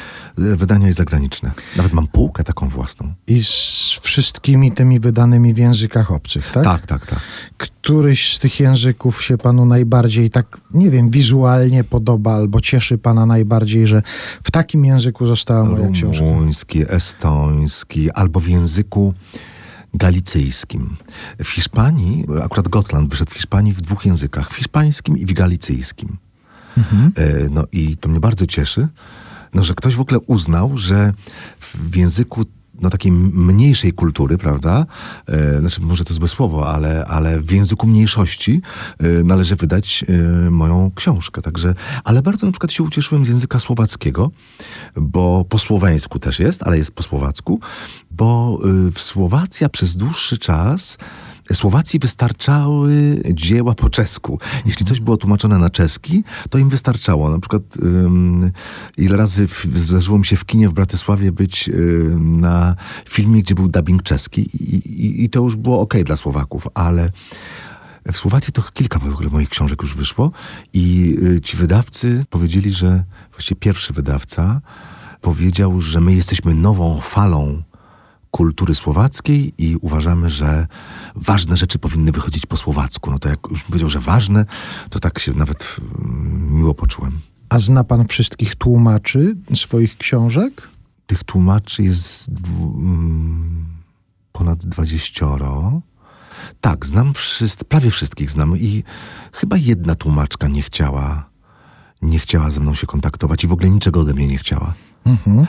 wydania i zagraniczne. Nawet mam półkę taką własną. I z wszystkimi tymi wydanymi w językach obcych, tak? Tak, tak, tak. Któryś z tych języków się panu najbardziej tak, nie wiem, wizualnie podoba albo cieszy pana najbardziej, że w takim języku została moja książka? Rumuński, estoński, albo w języku galicyjskim. W Hiszpanii, akurat Gotland wyszedł w Hiszpanii w dwóch językach, w hiszpańskim i w galicyjskim. E, No i to mnie bardzo cieszy, no, że ktoś w ogóle uznał, że w języku no, takiej mniejszej kultury, prawda? E, znaczy, może to złe słowo, ale, ale w języku mniejszości e, należy wydać e, moją książkę. Także, ale bardzo na przykład się ucieszyłem z języka słowackiego, bo po słoweńsku też jest, ale jest po słowacku, bo Słowacja przez dłuższy czas Słowacji wystarczały dzieła po czesku. Jeśli coś było tłumaczone na czeski, to im wystarczało. Na przykład ym, ile razy w, zdarzyło mi się w kinie w Bratysławie być ym, na filmie, gdzie był dubbing czeski i, i, i to już było ok dla Słowaków, ale w Słowacji to kilka w ogóle moich książek już wyszło i y, ci wydawcy powiedzieli, że właściwie pierwszy wydawca powiedział, że my jesteśmy nową falą kultury słowackiej i uważamy, że ważne rzeczy powinny wychodzić po słowacku. No to jak już powiedział, że ważne, to tak się nawet mm, miło poczułem. A zna pan wszystkich tłumaczy swoich książek? Tych tłumaczy jest mm, ponad dwadzieścioro. Tak, znam wszyscy, prawie wszystkich znam i chyba jedna tłumaczka nie chciała, nie chciała ze mną się kontaktować i w ogóle niczego ode mnie nie chciała.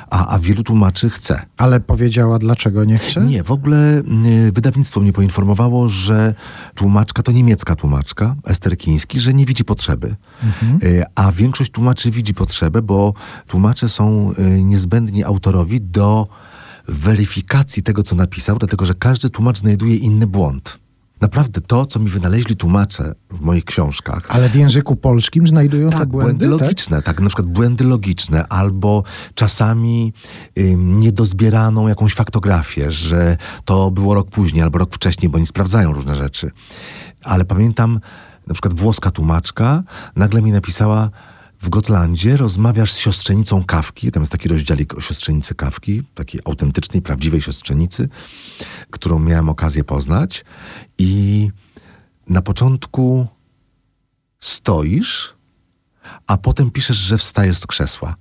A, a wielu tłumaczy chce. Ale powiedziała, dlaczego nie chce? Nie, w ogóle y, wydawnictwo mnie poinformowało, że tłumaczka to niemiecka tłumaczka, Ester Kiński, że nie widzi potrzeby. Y, A większość tłumaczy widzi potrzebę, bo tłumacze są y, niezbędni autorowi do weryfikacji tego, co napisał, dlatego że każdy tłumacz znajduje inny błąd. Naprawdę to, co mi wynaleźli tłumacze w moich książkach, Ale w języku polskim znajdują te tak, błędy, tak? logiczne, tak? na przykład błędy logiczne, albo czasami ym, niedozbieraną jakąś faktografię, że to było rok później, albo rok wcześniej, bo oni sprawdzają różne rzeczy. Ale pamiętam, na przykład włoska tłumaczka nagle mi napisała w Gotlandzie rozmawiasz z siostrzenicą Kawki, tam jest taki rozdziałik o siostrzenicy Kawki, takiej autentycznej, prawdziwej siostrzenicy, którą miałem okazję poznać i na początku stoisz, a potem piszesz, że wstajesz z krzesła.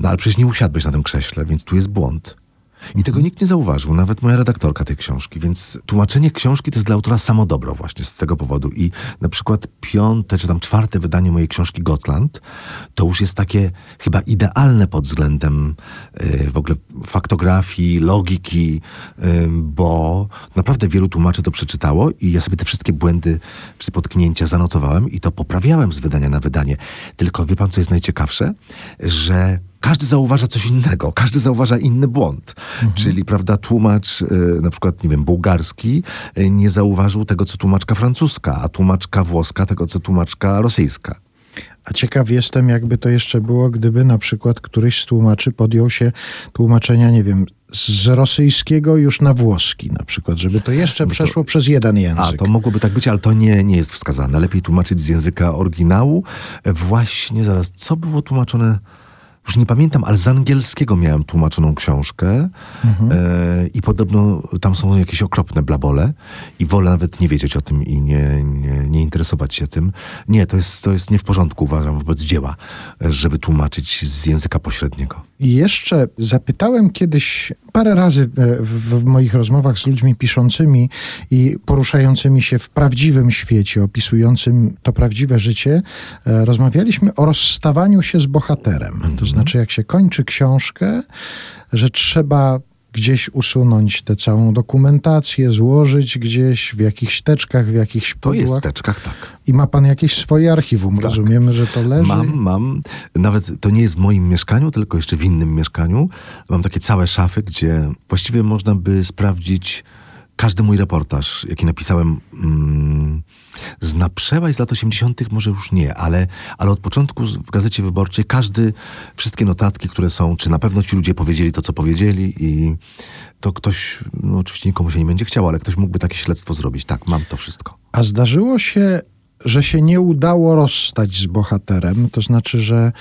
No ale przecież nie usiadłeś na tym krześle, więc tu jest błąd. I tego nikt nie zauważył, nawet moja redaktorka tej książki, więc tłumaczenie książki to jest dla autora samo dobro właśnie z tego powodu. I na przykład piąte czy tam czwarte wydanie mojej książki Gotland to już jest takie chyba idealne pod względem y, w ogóle faktografii, logiki, y, bo naprawdę wielu tłumaczy to przeczytało i ja sobie te wszystkie błędy czy potknięcia zanotowałem i to poprawiałem z wydania na wydanie. Tylko wie pan, co jest najciekawsze? Że każdy zauważa coś innego, każdy zauważa inny błąd. Czyli, prawda, tłumacz, y, na przykład, nie wiem, bułgarski y, nie zauważył tego, co tłumaczka francuska, a tłumaczka włoska tego, co tłumaczka rosyjska. A ciekaw jestem, jakby to jeszcze było, gdyby na przykład któryś z tłumaczy podjął się tłumaczenia, nie wiem, z rosyjskiego już na włoski na przykład, żeby to jeszcze przeszło przez jeden język. A, to mogłoby tak być, ale to nie, nie jest wskazane. Lepiej tłumaczyć z języka oryginału. E, Właśnie, zaraz, co było tłumaczone? Już nie pamiętam, ale z angielskiego miałem tłumaczoną książkę e, i podobno tam są jakieś okropne blabole i wolę nawet nie wiedzieć o tym i nie, nie, nie interesować się tym. Nie, to jest, to jest nie w porządku, uważam, wobec dzieła, e, żeby tłumaczyć z języka pośredniego. I jeszcze zapytałem kiedyś parę razy e, w, w moich rozmowach z ludźmi piszącymi i poruszającymi się w prawdziwym świecie, opisującym to prawdziwe życie, e, rozmawialiśmy o rozstawaniu się z bohaterem. To znaczy, jak się kończy książkę, że trzeba gdzieś usunąć tę całą dokumentację, złożyć gdzieś w jakichś teczkach, w jakichś To jest pudłach. teczkach, tak. I ma pan jakieś swoje archiwum. Rozumiemy, że to leży. Mam, mam. Nawet to nie jest w moim mieszkaniu, tylko jeszcze w innym mieszkaniu. Mam takie całe szafy, gdzie właściwie można by sprawdzić każdy mój reportaż, jaki napisałem mm, z na przełaj z lat 80., może już nie, ale, ale od początku w Gazecie Wyborczej każdy, wszystkie notatki, które są, czy na pewno ci ludzie powiedzieli to, co powiedzieli i to ktoś, no oczywiście nikomu się nie będzie chciał, ale ktoś mógłby takie śledztwo zrobić. Tak, mam to wszystko. A zdarzyło się że się nie udało rozstać z bohaterem, to znaczy, że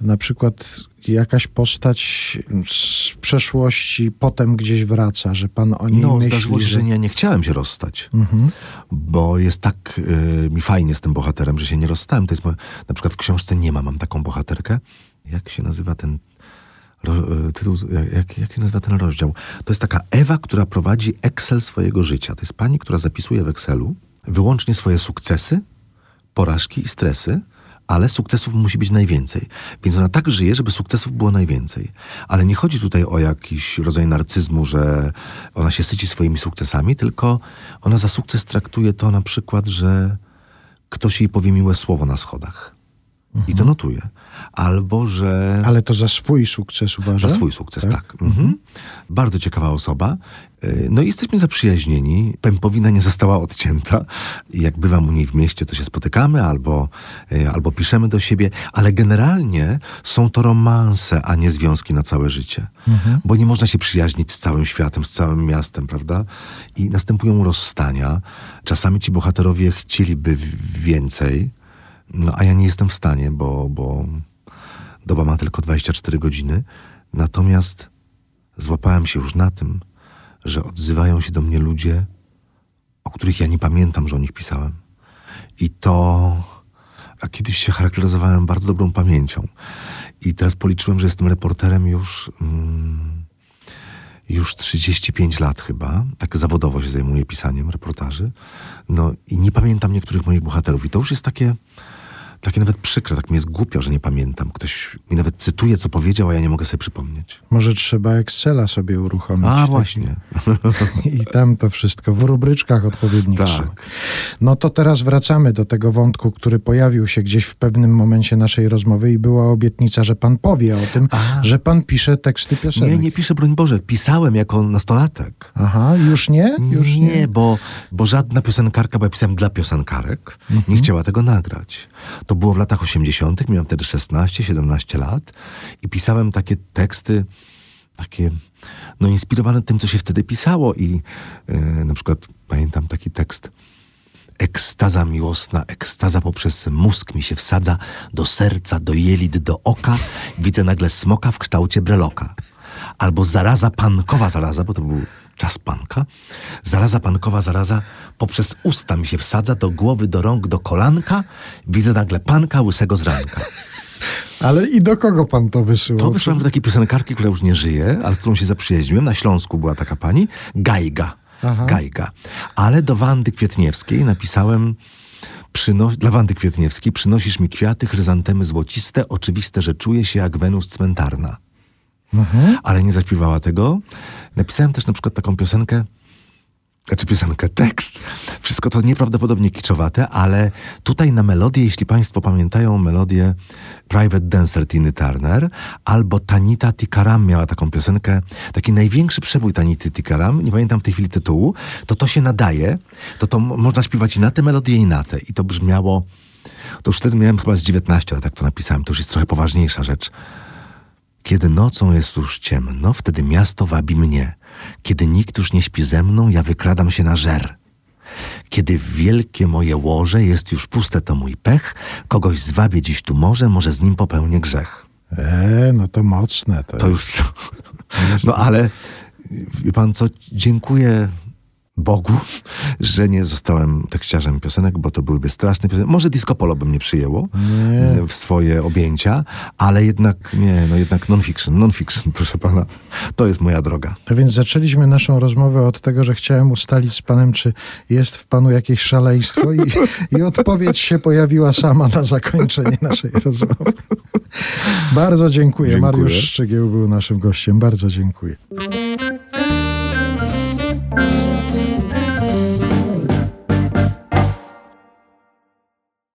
na przykład jakaś postać z przeszłości potem gdzieś wraca, że pan o niej No, myśli, zdarzyło się, że... że ja nie chciałem się rozstać, Mhm. bo jest tak y, mi fajnie z tym bohaterem, że się nie rozstałem. To jest na przykład w książce nie ma, mam taką bohaterkę. Jak się nazywa ten ro, y, tytuł, jak, jak się nazywa ten rozdział? To jest taka Ewa, która prowadzi Excel swojego życia. To jest pani, która zapisuje w Excelu wyłącznie swoje sukcesy, porażki i stresy, ale sukcesów musi być najwięcej. Więc ona tak żyje, żeby sukcesów było najwięcej. Ale nie chodzi tutaj o jakiś rodzaj narcyzmu, że ona się syci swoimi sukcesami, tylko ona za sukces traktuje to na przykład, że ktoś jej powie miłe słowo na schodach. I to notuje. Albo, że... Ale to za swój sukces uważa? Za swój sukces, tak. Mhm. Bardzo ciekawa osoba. Y, No i jesteśmy zaprzyjaźnieni. Pępowina nie została odcięta. Jak bywam u niej w mieście, to się spotykamy albo, y, albo piszemy do siebie, ale generalnie są to romanse, a nie związki na całe życie. Bo nie można się przyjaźnić z całym światem, z całym miastem, prawda? I następują rozstania. Czasami ci bohaterowie chcieliby więcej, no a ja nie jestem w stanie, bo, bo doba ma tylko 24 godziny. Natomiast złapałem się już na tym, że odzywają się do mnie ludzie, o których ja nie pamiętam, że o nich pisałem. I to. A kiedyś się charakteryzowałem bardzo dobrą pamięcią. I teraz policzyłem, że jestem reporterem już. Mm, już 35 lat chyba, tak zawodowo się zajmuję pisaniem reportaży. No i nie pamiętam niektórych moich bohaterów. I to już jest takie, takie nawet przykre, tak mi jest głupio, że nie pamiętam. Ktoś mi nawet cytuje, co powiedział, a ja nie mogę sobie przypomnieć. Może trzeba Excela sobie uruchomić. A taki- właśnie. (laughs) I tam to wszystko, w rubryczkach odpowiednich. Tak. No to teraz wracamy do tego wątku, który pojawił się gdzieś w pewnym momencie naszej rozmowy i była obietnica, że pan powie o tym, A. że pan pisze teksty piosenek. Nie, nie piszę, broń Boże. Pisałem jako nastolatek. Aha, już nie? Już nie, Bo, bo żadna piosenkarka, bo ja pisałem dla piosenkarek, nie chciała tego nagrać. To było w latach 80., miałem wtedy 16-17 lat i pisałem takie teksty, takie, no inspirowane tym, co się wtedy pisało i e, na przykład pamiętam taki tekst. Ekstaza miłosna, ekstaza poprzez mózg mi się wsadza, do serca, do jelit, do oka. Widzę nagle smoka w kształcie breloka. Albo zaraza pankowa zaraza, bo to był czas panka. Zaraza pankowa zaraza poprzez usta mi się wsadza, do głowy, do rąk, do kolanka. Widzę nagle panka łysego z ranka. (laughs) Ale i do kogo pan to wysyłał? To wysłałem do takiej piosenkarki, która już nie żyje, ale z którą się zaprzyjaźniłem. Na Śląsku była taka pani, Gajga. Aha. Gajga. Ale do Wandy Kwietniewskiej napisałem przyno- dla Wandy Kwietniewskiej przynosisz mi kwiaty, chryzantemy złociste, oczywiste, że czuję się jak Wenus cmentarna. Ale nie zaśpiewała tego. Napisałem też na przykład taką piosenkę, znaczy piosenkę, tekst. Wszystko to nieprawdopodobnie kiczowate, ale tutaj na melodię, jeśli Państwo pamiętają melodię Private Dancer Tiny Turner, albo Tanita Tikaram miała taką piosenkę, taki największy przebój Tanity Tikaram, nie pamiętam w tej chwili tytułu, to to się nadaje, to to mo- można śpiewać i na tę melodię i na tę. I to brzmiało, to już wtedy miałem chyba z 19 lat, tak to napisałem, to już jest trochę poważniejsza rzecz. Kiedy nocą jest już ciemno, wtedy miasto wabi mnie. Kiedy nikt już nie śpi ze mną, ja wykradam się na żer. Kiedy wielkie moje łoże jest już puste, to mój pech. Kogoś zwabię dziś tu może, może z nim popełnię grzech. E, no to mocne. To, To już. No ale wie pan co? Dziękuję Bogu, że nie zostałem tekściarzem piosenek, bo to byłyby straszne piosenki. Może disco polo by mnie przyjęło Nie. w swoje objęcia, ale jednak nie, no jednak non-fiction, non-fiction, (laughs) proszę pana. To jest moja droga. To więc zaczęliśmy naszą rozmowę od tego, że chciałem ustalić z panem, czy jest w panu jakieś szaleństwo i, i odpowiedź się pojawiła sama na zakończenie naszej rozmowy. Bardzo dziękuję. Dziękuję. Mariusz Szczygieł był naszym gościem. Bardzo dziękuję.